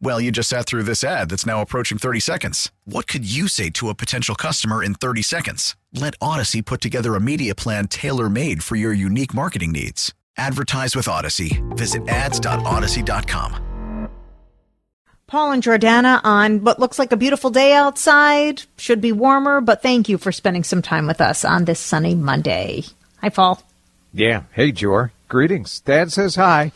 Well, you just sat through this ad that's now approaching 30 seconds. What could you say to a potential customer in 30 seconds? Let Odyssey put together a media plan tailor made for your unique marketing needs. Advertise with Odyssey. Visit ads.odyssey.com. Paul and Jordana on what looks like a beautiful day outside. Should be warmer, but thank you for spending some time with us on this sunny Monday. Hi, Paul. Yeah. Hey, Jor. Greetings. Dad says hi.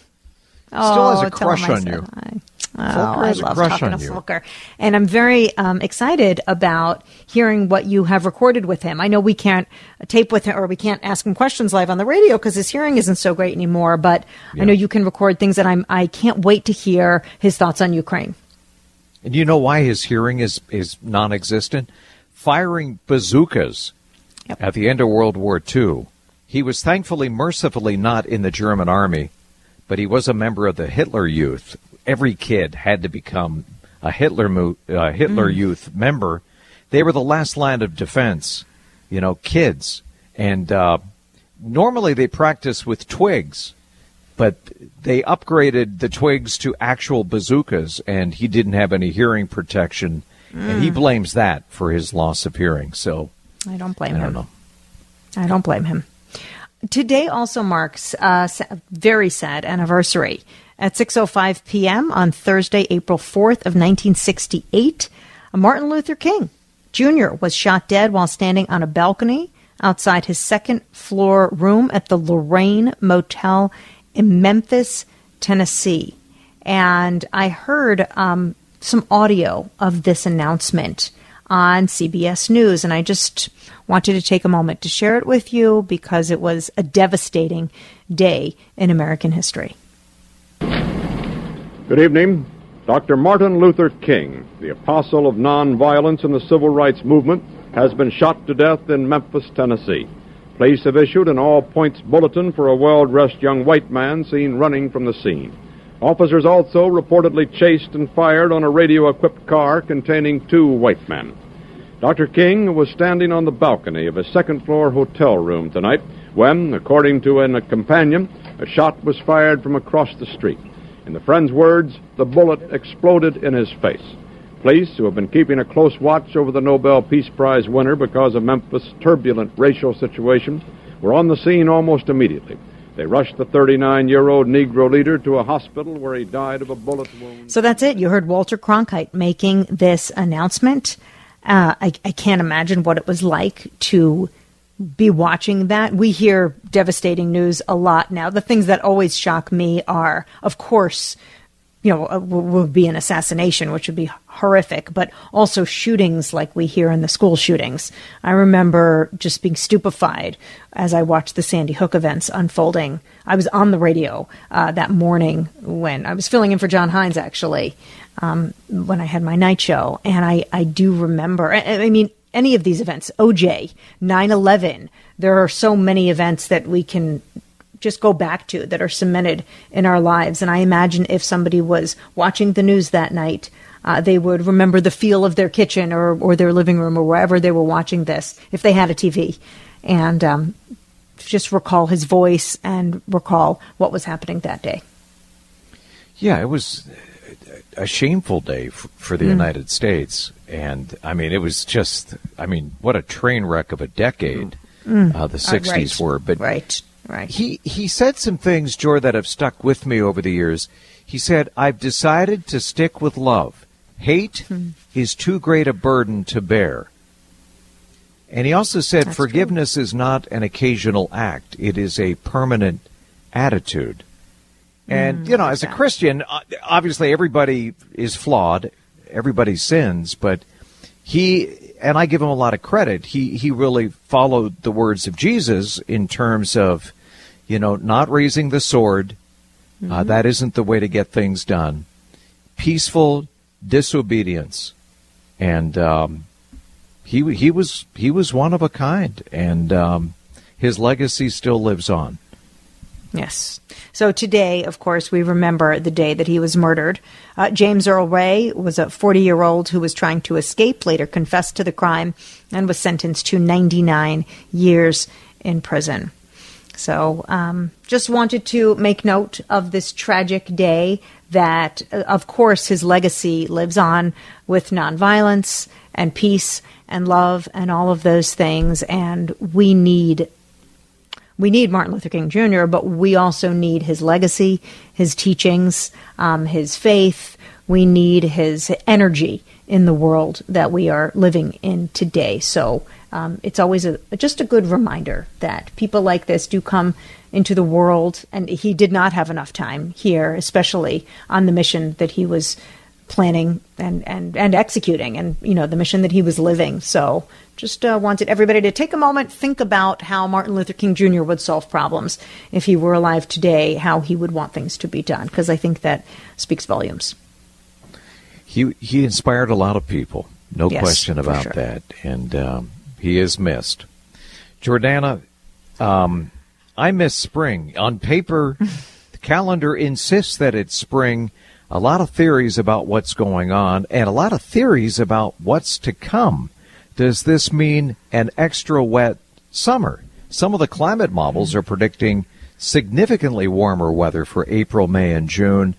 Oh, Still has a oh, crush on you. hi. Oh, I love talking to you. Volker. And I'm very um, excited about hearing what you have recorded with him. I know we can't tape with him or we can't ask him questions live on the radio because his hearing isn't so great anymore, but I know you can record things that I'm, I can't wait to hear his thoughts on Ukraine. And you know why his hearing is, is non existent? Firing bazookas Yep. at the end of World War II. He was thankfully, mercifully not in the German army, but he was a member of the Hitler Youth. Every kid had to become a Hitler, mo- uh, Hitler Youth member. They were the last line of defense, you know, kids. And uh, normally they practice with twigs, but they upgraded the twigs to actual bazookas, and he didn't have any hearing protection, and he blames that for his loss of hearing. So I don't blame I him. don't know. I don't blame him. Today also marks a very sad anniversary. At 6:05 p.m. on Thursday, April 4th of 1968, Martin Luther King Jr. was shot dead while standing on a balcony outside his second floor room at the Lorraine Motel in Memphis, Tennessee. And I heard um, some audio of this announcement on CBS News, and I just wanted to take a moment to share it with you because it was a devastating day in American history. Good evening. Dr. Martin Luther King, the apostle of nonviolence in the civil rights movement, has been shot to death in Memphis, Tennessee. Police have issued an all points bulletin for a well dressed young white man seen running from the scene. Officers also reportedly chased and fired on a radio equipped car containing two white men. Dr. King was standing on the balcony of a second floor hotel room tonight when, according to an, a companion, a shot was fired from across the street. In the friend's words, the bullet exploded in his face. Police, who have been keeping a close watch over the Nobel Peace Prize winner because of Memphis' turbulent racial situation, were on the scene almost immediately. They rushed the 39 year old Negro leader to a hospital where he died of a bullet wound. So that's it. You heard Walter Cronkite making this announcement. Uh, I, I can't imagine what it was like to be watching that. We hear devastating news a lot now. The things that always shock me are, of course, you know, uh, would be an assassination, which would be horrific, but also shootings like we hear in the school shootings. I remember just being stupefied as I watched the Sandy Hook events unfolding. I was on the radio uh, that morning when I was filling in for John Hines, actually, um, when I had my night show. And I, I do remember, I, I mean, any of these events, OJ, 9 11, there are so many events that we can just go back to that are cemented in our lives. And I imagine if somebody was watching the news that night, uh, they would remember the feel of their kitchen or, or their living room or wherever they were watching this, if they had a TV, and um, just recall his voice and recall what was happening that day. Yeah, it was a shameful day f- for the United States. And I mean, it was just, I mean, what a train wreck of a decade uh, the 60s right. were. But Right, right. he, he said some things, Jor, that have stuck with me over the years. He said, I've decided to stick with love. Hate is too great a burden to bear. And he also said That's forgiveness true. is not an occasional act, it is a permanent attitude. And, mm, you know, as a Christian, uh, obviously everybody is flawed, everybody sins, but he, and I give him a lot of credit, he, he really followed the words of Jesus in terms of, you know, not raising the sword. Uh, mm-hmm. Uh, that isn't the way to get things done. Peaceful disobedience. And, um, he, he was, he was one of a kind and, um, his legacy still lives on. Yes. So today, of course, we remember the day that he was murdered. Uh, James Earl Ray was a 40 year old who was trying to escape, later confessed to the crime, and was sentenced to 99 years in prison. So, um, just wanted to make note of this tragic day that, uh, of course, his legacy lives on with nonviolence and peace and love and all of those things. And we need we need Martin Luther King Jr., but we also need his legacy, his teachings, um, his faith. We need his energy in the world that we are living in today. So um, it's always a, just a good reminder that people like this do come into the world, and he did not have enough time here, especially on the mission that he was planning and, and, and executing and you know the mission that he was living. So just uh, wanted everybody to take a moment think about how martin luther king jr would solve problems if he were alive today how he would want things to be done because i think that speaks volumes. He he inspired a lot of people no yes, question about sure. that. And um, he is missed. Jordana um, i miss spring. On paper the calendar insists that it's spring a lot of theories about what's going on and a lot of theories about what's to come. Does this mean an extra wet summer? Some of the climate models are predicting significantly warmer weather for April, May, and June.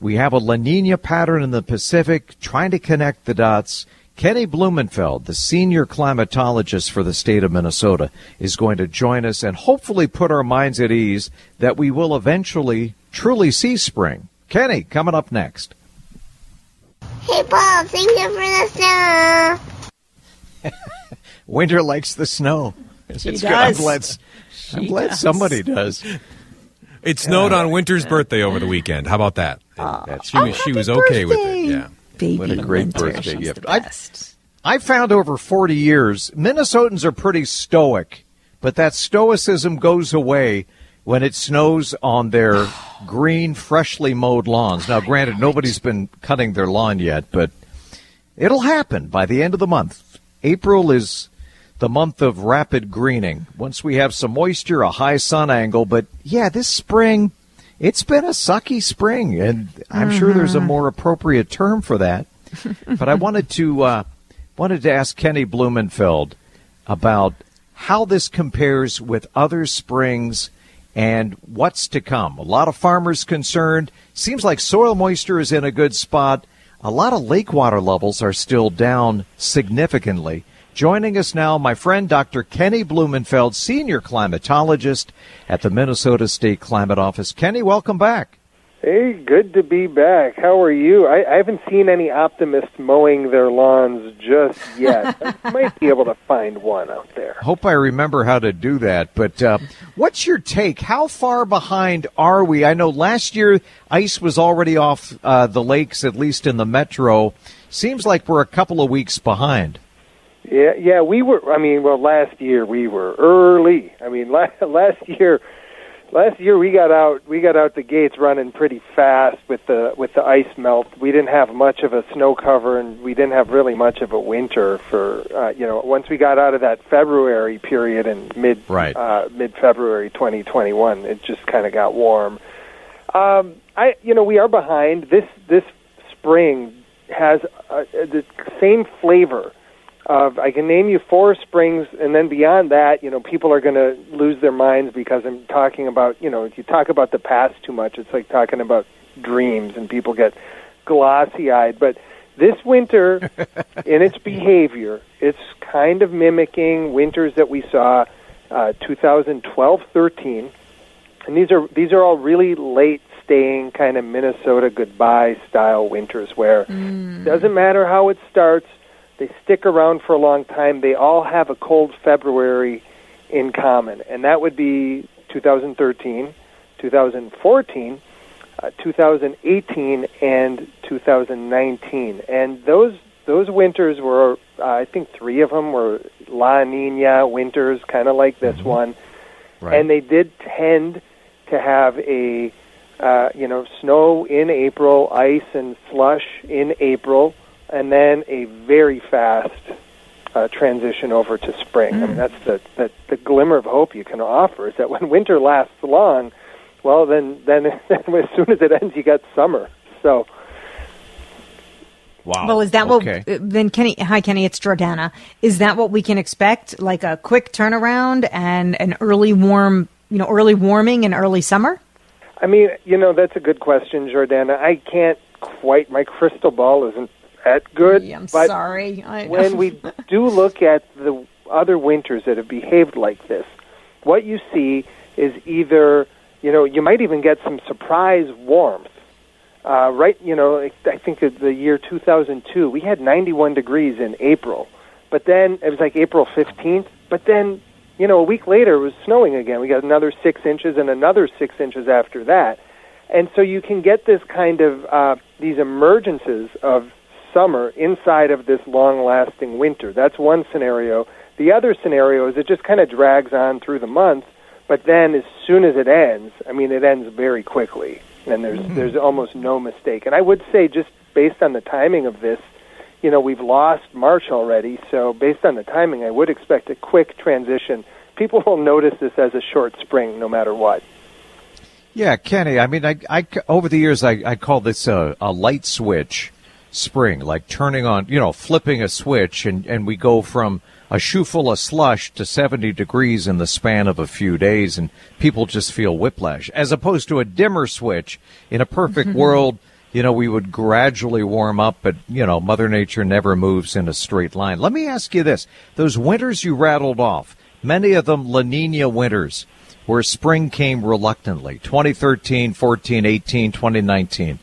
We have a La Nina pattern in the Pacific, trying to connect the dots. Kenny Blumenfeld, the senior climatologist for the state of Minnesota, is going to join us and hopefully put our minds at ease that we will eventually truly see spring. Kenny, coming up next. Hey, Bob, thank you for the snow. Winter likes the snow. She it's does. I'm glad, I'm glad does. somebody does. It snowed on Winter's birthday over the weekend. How about that? Uh, oh, she was, she was okay birthday. with it. Yeah. Baby what a great Winter. birthday gift. I, I found over 40 years, Minnesotans are pretty stoic, but that stoicism goes away when it snows on their green, freshly mowed lawns. Now, granted, nobody's been cutting their lawn yet, but it'll happen by the end of the month. April is the month of rapid greening. Once we have some moisture, a high sun angle, but yeah, this spring, it's been a sucky spring, and I'm mm-hmm. sure there's a mm-hmm. more appropriate term for that. but I wanted to uh, wanted to ask Kenny Blumenfeld about how this compares with other springs and what's to come. A lot of farmers concerned. Seems like soil moisture is in a good spot. A lot of lake water levels are still down significantly. Joining us now, my friend Dr. Kenny Blumenfeld, senior climatologist at the Minnesota State Climate Office. Kenny, welcome back. Hey, good to be back. How are you? I, I haven't seen any optimists mowing their lawns just yet. I might be able to find one out there. Hope I remember how to do that. But uh, what's your take? How far behind are we? I know last year ice was already off uh, the lakes, at least in the metro. Seems like we're a couple of weeks behind. Yeah, yeah, we were. I mean, well, last year we were early. I mean, last last year last year we got out we got out the gates running pretty fast with the with the ice melt. We didn't have much of a snow cover and we didn't have really much of a winter for uh, you know once we got out of that February period in mid right. uh, mid February 2021 it just kind of got warm. Um, I you know we are behind this this spring has uh, the same flavor of I can name you four springs, and then beyond that, you know, people are going to lose their minds because I'm talking about, you know, if you talk about the past too much, it's like talking about dreams, and people get glossy-eyed. But this winter, in its behavior, it's kind of mimicking winters that we saw uh, 2012, 13, and these are these are all really late staying kind of Minnesota goodbye style winters where mm. doesn't matter how it starts They stick around for a long time. They all have a cold February in common, and that would be 2013, 2014, uh, 2018, and 2019. And those those winters were, uh, I think, three of them were La Nina winters, kind of like this Mm-hmm. one, Right. and they did tend to have a uh, you know snow in April, ice and slush in April, and then a very fast uh, transition over to spring. I mean, that's the, the the glimmer of hope you can offer is that when winter lasts long, well, then then, then as soon as it ends, you got summer. So Wow. Well, is that Okay. what then, Kenny? Hi, Kenny. It's Jordana. Is that what we can expect? Like a quick turnaround and an early warm, you know, early warming and early summer? I mean, you know, that's a good question, Jordana. I can't quite. My crystal ball isn't that good. Yeah, I'm but sorry. I, when we do look at the other winters that have behaved like this, what you see is either, you know, you might even get some surprise warmth. Uh, right, you know, I think the year 2002, we had 91 degrees in April, but then it was like April 15th, but then, you know, a week later it was snowing again. We got another six inches and another six inches after that. And so you can get this kind of, uh, these emergences of summer inside of this long lasting winter. That's one scenario. The other scenario is it just kind of drags on through the month, but then as soon as it ends, I mean, it ends very quickly, and there's mm-hmm. there's almost no mistake. And I would say, just based on the timing of this, you know, we've lost March already, so based on the timing, I would expect a quick transition. People will notice this as a short spring, no matter what. Yeah, Kenny. I mean, I, I over the years, I, I call this a, a light switch spring, like turning on, you know, flipping a switch, and, and we go from a shoe full of slush to 70 degrees in the span of a few days, and people just feel whiplash, as opposed to a dimmer switch. In a perfect mm-hmm. world, you know, we would gradually warm up, but, you know, Mother Nature never moves in a straight line. Let me ask you this. Those winters you rattled off, many of them La Nina winters, where spring came reluctantly 2013, 14, 18, 2019.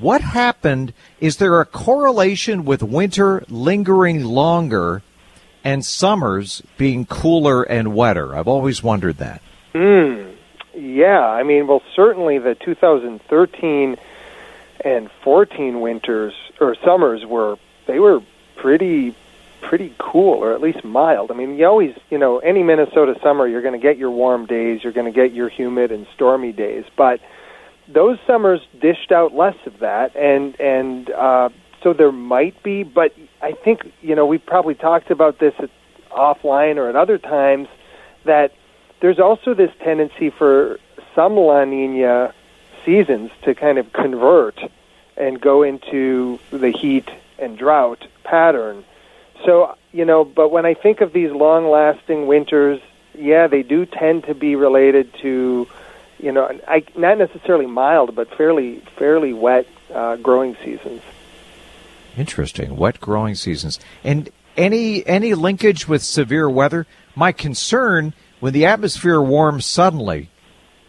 What happened? Is there a correlation with winter lingering longer and summers being cooler and wetter? I've always wondered that. Mm, yeah, I mean, well, certainly the 2013 and 14 winters or summers were they were pretty pretty cool or at least mild. I mean, you always, you know, any Minnesota summer you're going to get your warm days, you're going to get your humid and stormy days, but those summers dished out less of that and and uh so there might be, but I think, you know, we've probably talked about this at, offline or at other times that there's also this tendency for some La Nina seasons to kind of convert and go into the heat and drought pattern. So, you know, but when I think of these long lasting winters, yeah, they do tend to be related to, you know, I, not necessarily mild, but fairly fairly wet uh, growing seasons. Interesting. Wet growing seasons. And any any linkage with severe weather? My concern when the atmosphere warms suddenly,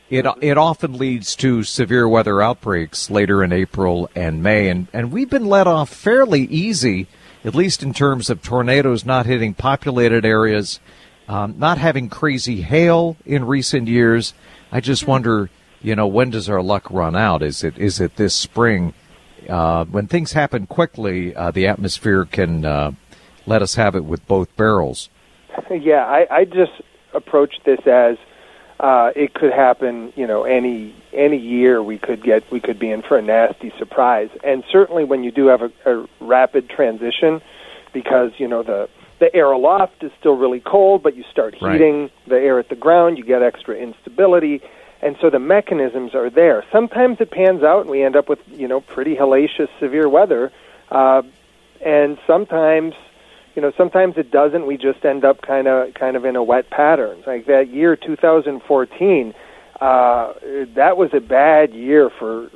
it it often leads to severe weather outbreaks later in April and May and and we've been let off fairly easy at least in terms of tornadoes not hitting populated areas, um, not having crazy hail in recent years. I just wonder, you know, when does our luck run out? Is it is it this spring? Uh, when things happen quickly, uh, the atmosphere can uh, let us have it with both barrels. yeah, I, I just approach this as uh, it could happen. You know, any any year we could get we could be in for a nasty surprise, and certainly when you do have a, a rapid transition, because you know the the air aloft is still really cold, but you start Right. heating the air at the ground, you get extra instability, and so the mechanisms are there. Sometimes it pans out, and we end up with you know pretty hellacious severe weather, uh, and sometimes you know sometimes it doesn't we just end up kind of kind of in a wet pattern like that year 2014 uh that was a bad year for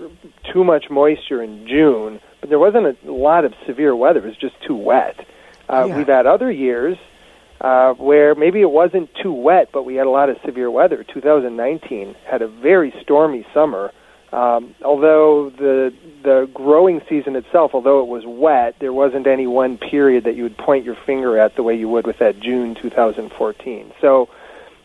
too much moisture in June but there wasn't a lot of severe weather it was just too wet uh Yeah. we've had other years uh where maybe it wasn't too wet but we had a lot of severe weather 2019 had a very stormy summer Um, although the the growing season itself, although it was wet, there wasn't any one period that you would point your finger at the way you would with that June 2014. So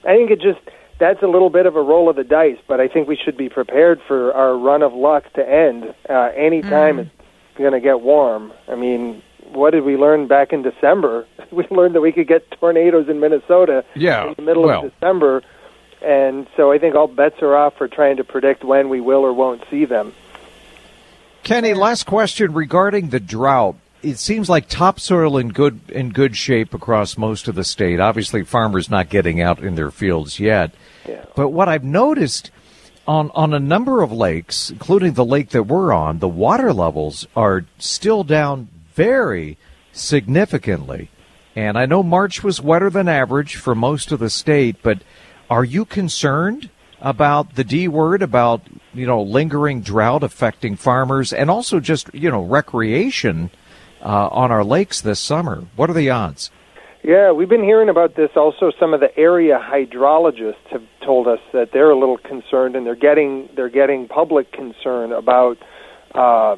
I think it just that's a little bit of a roll of the dice, but I think we should be prepared for our run of luck to end uh, anytime mm. it's going to get warm. I mean, what did we learn back in December? we learned that we could get tornadoes in Minnesota yeah, in the middle well. of December. And so I think all bets are off for trying to predict when we will or won't see them. Kenny, last question regarding the drought. It seems like topsoil in good in good shape across most of the state. Obviously, farmers not getting out in their fields yet. Yeah. But what I've noticed on on a number of lakes, including the lake that we're on, the water levels are still down very significantly. And I know March was wetter than average for most of the state, but are you concerned about the D word, about, you know, lingering drought affecting farmers and also just, you know, recreation uh, on our lakes this summer? What are the odds? Yeah, we've been hearing about this. Also, some of the area hydrologists have told us that they're a little concerned, and they're getting they're getting public concern about uh,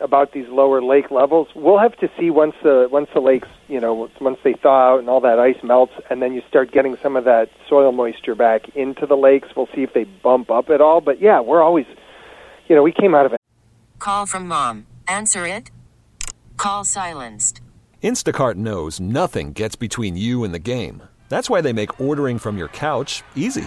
about these lower lake levels. We'll have to see once the once the lakes, you know, once they thaw out and all that ice melts, and then you start getting some of that soil moisture back into the lakes. We'll see if they bump up at all. But yeah, we're always, you know, we came out of it. Call from mom. Answer it. Call silenced. Instacart knows nothing gets between you and the game. That's why they make ordering from your couch easy.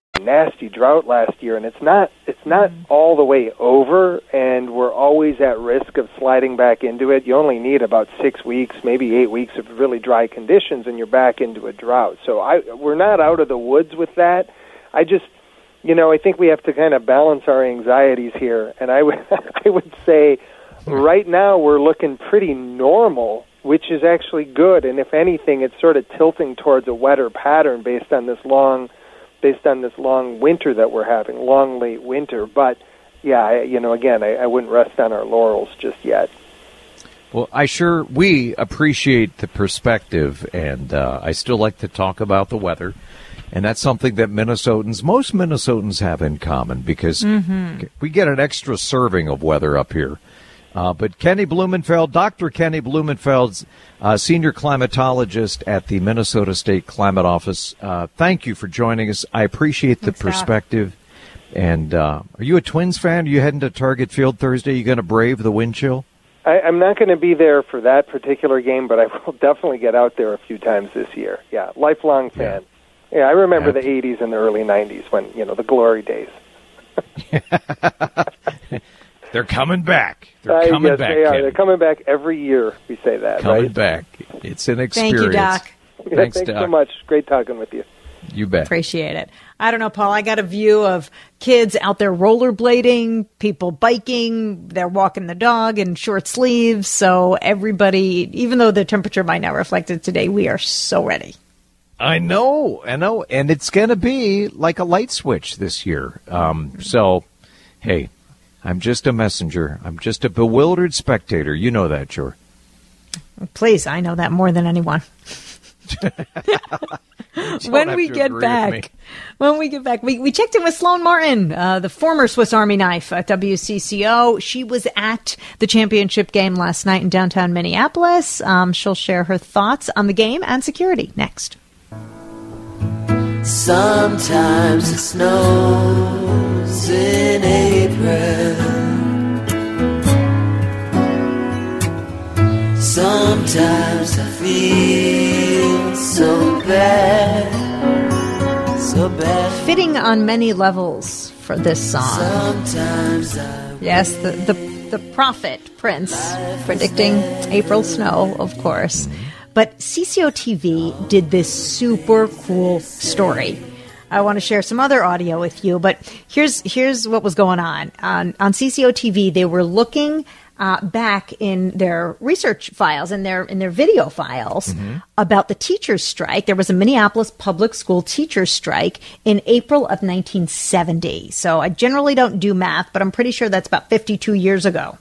nasty drought last year, and it's not it's not mm-hmm. all the way over, and we're always at risk of sliding back into it. You only need about six weeks, maybe eight weeks of really dry conditions, and you're back into a drought. So I we're not out of the woods with that. I just you know I think we have to kind of balance our anxieties here, and I would I would say right now we're looking pretty normal which is actually good. And if anything, it's sort of tilting towards a wetter pattern based on this long based on this long winter that we're having, long late winter. But yeah, I, you know, again, I, I wouldn't rest on our laurels just yet. Well, I sure we appreciate the perspective, and uh, I still like to talk about the weather, and that's something that Minnesotans, most Minnesotans, have in common because mm-hmm. we get an extra serving of weather up here. Uh, but Kenny Blumenfeld, Dr. Kenny Blumenfeld's uh, senior climatologist at the Minnesota State Climate Office. Uh, thank you for joining us. I appreciate the Thanks, perspective. And uh, are you a Twins fan? Are you heading to Target Field Thursday? Are you going to brave the wind chill? I, I'm not going to be there for that particular game, but I will definitely get out there a few times this year. Yeah, lifelong fan. Yeah, yeah I remember the '80s and the early '90s when you know the glory days. They're coming back. They're coming yes, back. They are. Kenny. They're coming back every year. We say that. Coming right? back. It's an experience. Thank you, Doc. Yeah, thanks, thanks Doc. so much. Great talking with you. You bet. Appreciate it. I don't know, Paul. I got a view of kids out there rollerblading, people biking, they're walking the dog in short sleeves. So everybody, even though the temperature might not reflect it today, we are so ready. I know, I know, and it's going to be like a light switch this year. Um, so, hey, I'm just a messenger. I'm just a bewildered spectator. You know that, sure. Please, I know that more than anyone. when we get back, when we get back, we, we checked in with Sloane Martin, uh, the former Swiss Army knife at WCCO. She was at the championship game last night in downtown Minneapolis. Um, she'll share her thoughts on the game and security next. Sometimes it snows in April. Sometimes I feel so bad. So bad. Fitting on many levels for this song. Yes, the, the, the prophet, Prince, predicting April snow, of course. But CCO TV did this super cool story. I want to share some other audio with you, but here's here's what was going on on on CCO TV. They were looking uh, back in their research files and their in their video files about the teachers' strike. There was a Minneapolis public school teachers' strike in April of 1970. So I generally don't do math, but I'm pretty sure that's about 52 years ago.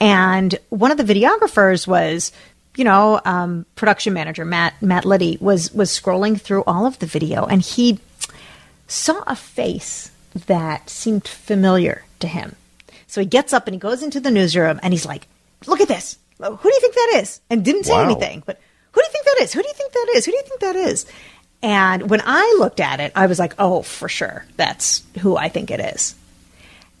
And one of the videographers was, you know, um, production manager Matt Matt Liddy was was scrolling through all of the video, and he saw a face that seemed familiar to him. So he gets up and he goes into the newsroom, and he's like, "Look at this! Who do you think that is?" And didn't say Wow. anything, but who do you think that is? Who do you think that is? Who do you think that is? And when I looked at it, I was like, "Oh, for sure, that's who I think it is."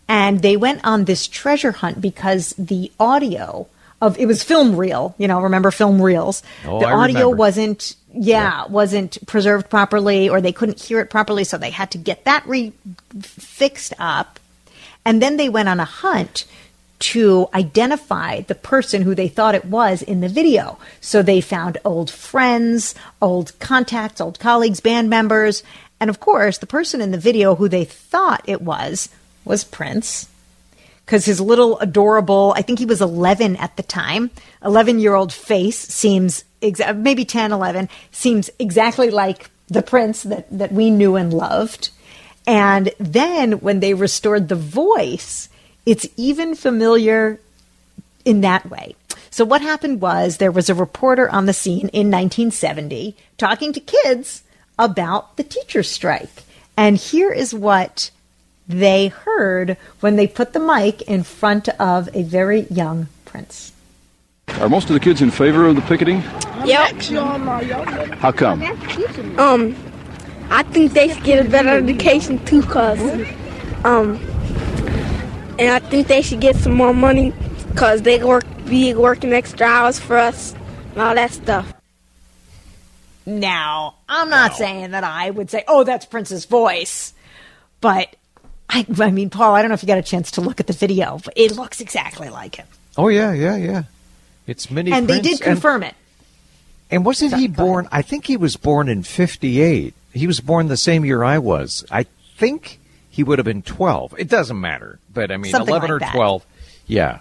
and they went on this treasure hunt because the audio of it was film reel you know remember film reels Oh, the I audio remember. wasn't yeah, wasn't preserved properly or they couldn't hear it properly so they had to get that re fixed up and then they went on a hunt to identify the person who they thought it was in the video. So they found old friends, old contacts, old colleagues, band members, and of course, the person in the video who they thought it was was Prince. Because his little adorable, I think he was 11 at the time, 11 year old face seems, exa- maybe 10, 11, seems exactly like the Prince that, that we knew and loved. And then when they restored the voice, it's even familiar in that way. So what happened was there was a reporter on the scene in 1970 talking to kids about the teacher's strike. And here is what they heard when they put the mic in front of a very young prince. Are most of the kids in favor of the picketing? Yep. How come? Um, I think they should get a better education too, cause um, and I think they should get some more money, cause they work be working extra hours for us and all that stuff. Now, I'm not saying that I would say, oh, that's Prince's voice, but I, I mean, Paul, I don't know if you got a chance to look at the video, but it looks exactly like him. Oh yeah, yeah, yeah. It's mini. and they did confirm it. And wasn't he born? I think he was born in '58. He was born the same year I was. I think he would have been 12. It doesn't matter, but I mean, Something 11 like or that. 12. Yeah.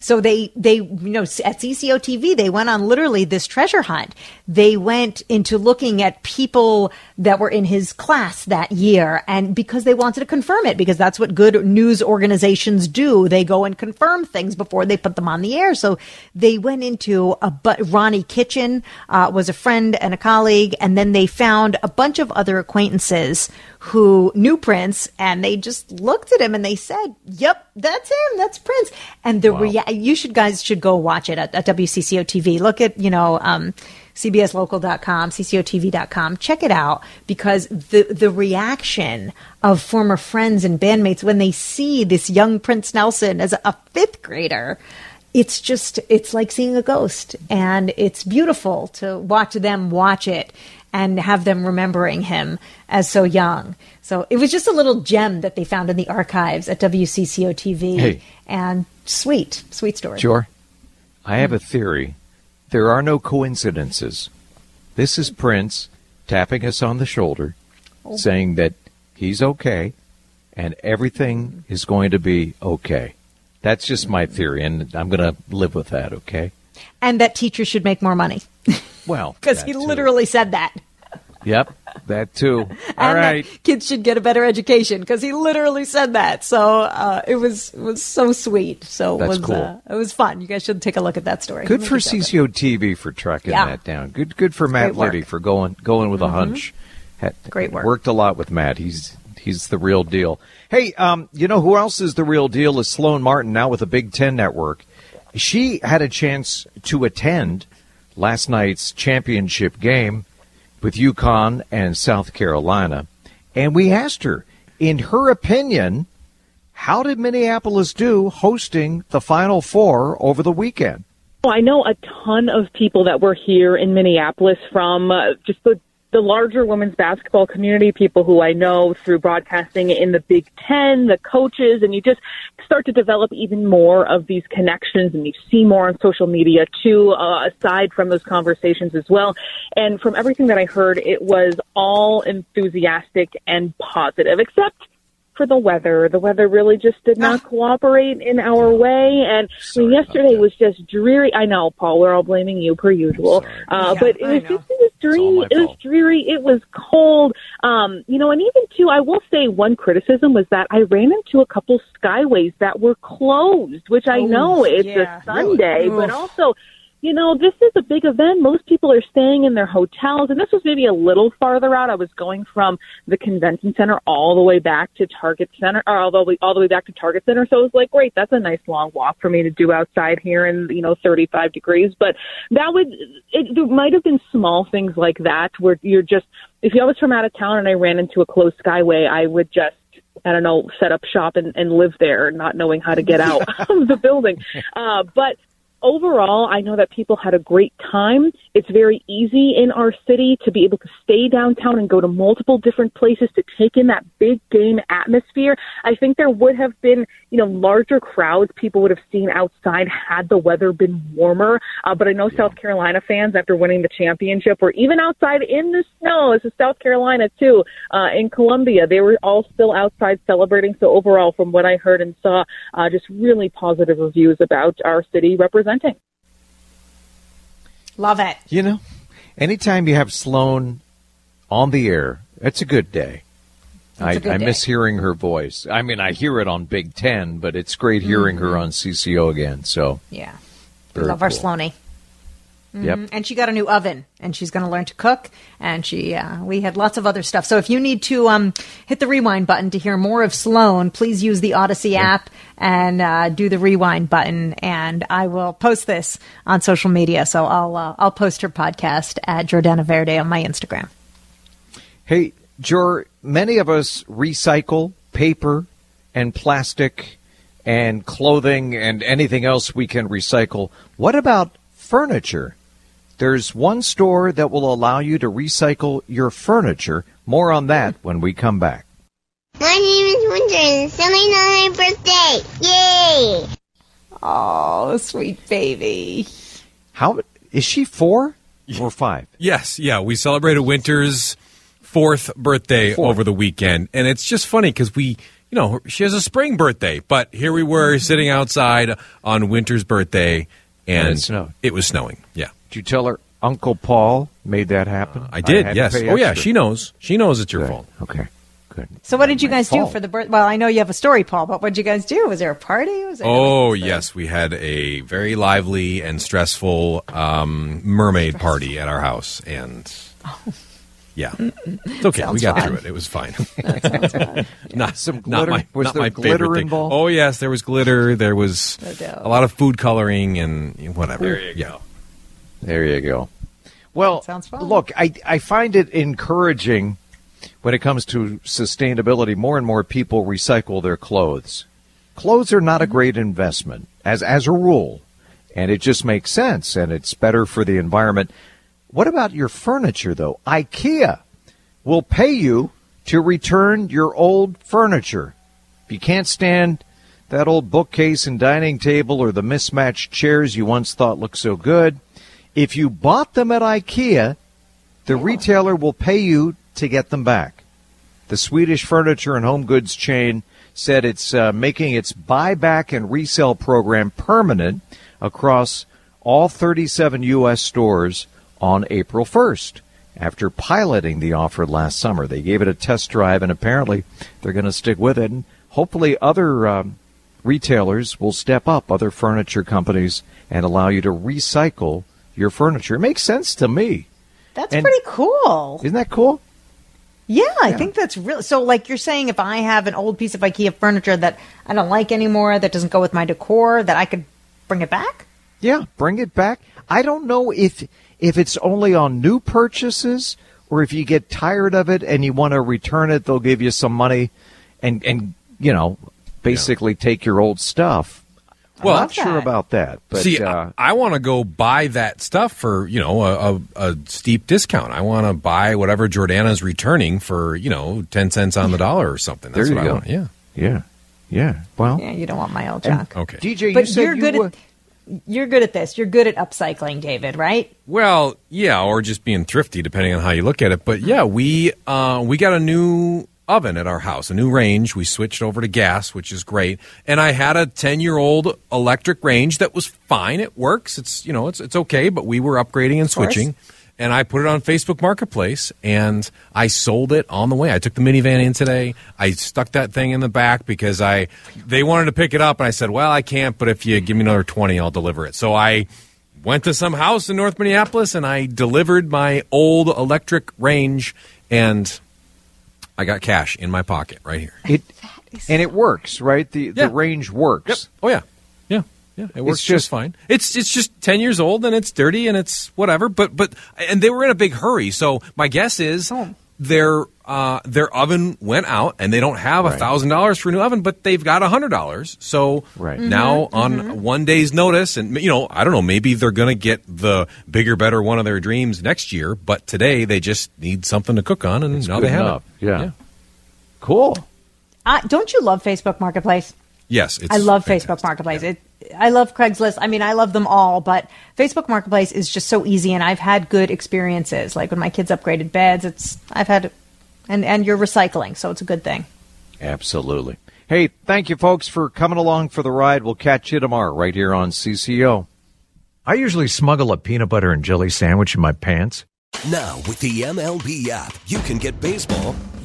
So they, they, you know, at CCO TV, they went on literally this treasure hunt. They went into looking at people that were in his class that year. And because they wanted to confirm it, because that's what good news organizations do. They go and confirm things before they put them on the air. So they went into a, but Ronnie Kitchen, uh, was a friend and a colleague. And then they found a bunch of other acquaintances who knew Prince and they just looked at him and they said, yep, that's him. That's Prince. And the rea- you should guys should go watch it at, at WCCO TV. Look at, you know, um, cbslocal.com, ccotv.com. Check it out because the, the reaction of former friends and bandmates when they see this young Prince Nelson as a, fifth grader, it's just, it's like seeing a ghost and it's beautiful to watch them watch it and have them remembering him as so young. So it was just a little gem that they found in the archives at WCCO TV. Hey. And sweet, sweet story. Sure. I have a theory. There are no coincidences. This is Prince tapping us on the shoulder, Oh. saying that he's okay and everything is going to be okay. That's just my theory, and I'm going to live with that, okay? And that teachers should make more money. Well, Because he too. literally said that. Yep, that too. All and right. kids should get a better education because he literally said that. So uh, it was it was so sweet. So it That's was cool. uh, it was fun. You guys should take a look at that story. Good for CCO TV for tracking Yeah. that down. Good, good for Matt. Liddy for going going with a Mhm. hunch. Had, Great work. Worked a lot with Matt. He's he's the real deal. Hey, um, you know who else is the real deal? Is Sloane Martin now with the Big Ten Network? She had a chance to attend last night's championship game with UConn and South Carolina, and we asked her, in her opinion, how did Minneapolis do hosting the Final Four over the weekend? Oh, I know a ton of people that were here in Minneapolis from uh, just the the larger women's basketball community, people who I know through broadcasting in the Big Ten, the coaches, and you just start to develop even more of these connections and you see more on social media too, uh, aside from those conversations as well. And from everything that I heard, it was all enthusiastic and positive, except for the weather. The weather really just did not cooperate in our way. And I mean, yesterday was just dreary. I know, Paul, we're all blaming you per usual. Uh, Yeah, but it was just, it was dreary. It was dreary. It was cold. Um, you know, and even too, I will say one criticism was that I ran into a couple skyways that were closed, which I Oh, know it's yeah. a Sunday, Really? but also, you know, this is a big event. Most people are staying in their hotels, and this was maybe a little farther out. I was going from the convention center all the way back to Target Center, or all the way, all the way back to Target Center. So it was like, great, that's a nice long walk for me to do outside here in, you know, 35 degrees. But that would, it, there might have been small things like that where you're just, if I was from out of town and I ran into a closed skyway, I would just, I don't know, set up shop and, and live there, not knowing how to get out of the building. Uh, but overall, I know that people had a great time. It's very easy in our city to be able to stay downtown and go to multiple different places to take in that big game atmosphere. I think there would have been, you know, larger crowds people would have seen outside had the weather been warmer. Uh, but I know South Carolina fans, after winning the championship, were even outside in the snow. This is South Carolina too, uh, in Columbia. They were all still outside celebrating. So overall, from what I heard and saw, uh, just really positive reviews about our city representing. Love it. You know, anytime you have Sloane on the air, it's a good day. I, good I day. miss hearing her voice. I mean, I hear it on Big Ten, but it's great hearing her mm-hmm. on CCO again. So, Yeah. very Love our cool. Sloaney. Yep. And she got a new oven, and she's going to learn to cook. And she, uh, we had lots of other stuff. So if you need to um, hit the rewind button to hear more of Sloane, please use the Odyssey app and uh, do the rewind button. And I will post this on social media. So I'll uh, I'll post her podcast at Jordana Verde on my Instagram. Hey, Jor, many of us recycle paper and plastic and clothing and anything else we can recycle. What about furniture? There's one store that will allow you to recycle your furniture. More on that when we come back. My name is Winter and it's my birthday. Yay! Oh, sweet baby. How is she four or five? Yes, yeah. We celebrated Winter's fourth birthday Fourth. over the weekend, and it's just funny because we, you know, she has a spring birthday, but here we were sitting outside on Winter's birthday, and, And it. It was snowing. Yeah, Did you tell her Uncle Paul made that happen? I did. had to yes. Oh, yeah. She knows. She knows it's your Good. fault. Okay. Good. So what did you guys do for the birth? Well, I know you have a story, Paul, but what did you guys do? Was there a party? Was there Oh yes, we had a very lively and stressful um, mermaid party at our house, and yeah, it's okay. we got fun. through it. It was fine. sounds fun. not Some not glitter? my Was not there my glitter involved? Oh yes, there was glitter. There was No a lot of food coloring and whatever. There you go. There you go. Well, sounds fun. look, I, I find it encouraging when it comes to sustainability. More and more people recycle their clothes. Clothes are not a mm-hmm. great investment, as as a rule, and it just makes sense, and it's better for the environment. What about your furniture, though? IKEA will pay you to return your old furniture. If you can't stand that old bookcase and dining table or the mismatched chairs you once thought looked so good, if you bought them at IKEA, the retailer will pay you to get them back. The Swedish furniture and home goods chain said it's uh, making its buyback and resale program permanent across all 37 U.S. stores on April 1st. After piloting the offer last summer, they gave it a test drive, and apparently they're going to stick with it. And hopefully, other um, retailers will step up, other furniture companies, and allow you to recycle your furniture. It makes sense to me. That's And- pretty cool. Isn't that cool? Yeah, I think that's really so. Like you're saying, if I have an old piece of IKEA furniture that I don't like anymore, that doesn't go with my decor, that I could bring it back. Yeah, bring it back. I don't know if if it's only on new purchases or if you get tired of it and you want to return it, they'll give you some money and and you know, basically take your old stuff. Well, I'm not sure about that. But See, uh, I, I want to go buy that stuff for you know a, a, a steep discount. I want to buy whatever Jordana's returning for you know ten cents on the dollar or something. That's there what you I go. want. Yeah, yeah, yeah. Well, Yeah, you don't want my old junk. okay. DJ, but you said you're you good were- at you're good at this. You're good at upcycling, David, right? Well, yeah, or just being thrifty, depending on how you look at it. But yeah, we uh, we got a new oven at our house, a new range. We switched over to gas, which is great. And I had a ten year old electric range that was fine. It works. It's you know it's it's okay. But we were upgrading and switching. And I put it on Facebook Marketplace, and I sold it on the way. I took the minivan in today. I stuck that thing in the back because I they wanted to pick it up, and I said, "Well, I can't, but if you give me another twenty, I'll deliver it." So I went to some house in North Minneapolis and I delivered my old electric range and I got cash in my pocket right here. it and it works, right? The Yeah. the range works. Oh yeah. Yeah. Yeah, it works It's just, just- fine. It's it's just 10 years old and it's dirty and it's whatever, but but and they were in a big hurry. So my guess is oh. Their uh, their oven went out and they don't have a thousand dollars for a new oven, but they've got a hundred dollars. So Right. now Mm-hmm, on one day's notice, and you know, I don't know, maybe they're going to get the bigger, better one of their dreams next year. But today they just need something to cook on, and It's now good they have enough. it. Yeah. Cool. Uh, don't you love Facebook Marketplace? Yes, it's I love fantastic. Facebook Marketplace. It, I love Craigslist. I mean, I love them all, but Facebook Marketplace is just so easy, and I've had good experiences. Like when my kids upgraded beds, it's I've had, and and you're recycling, so it's a good thing. Absolutely. Hey, thank you, folks, for coming along for the ride. We'll catch you tomorrow right here on CCO. I usually smuggle a peanut butter and jelly sandwich in my pants. Now, with the MLB app, you can get baseball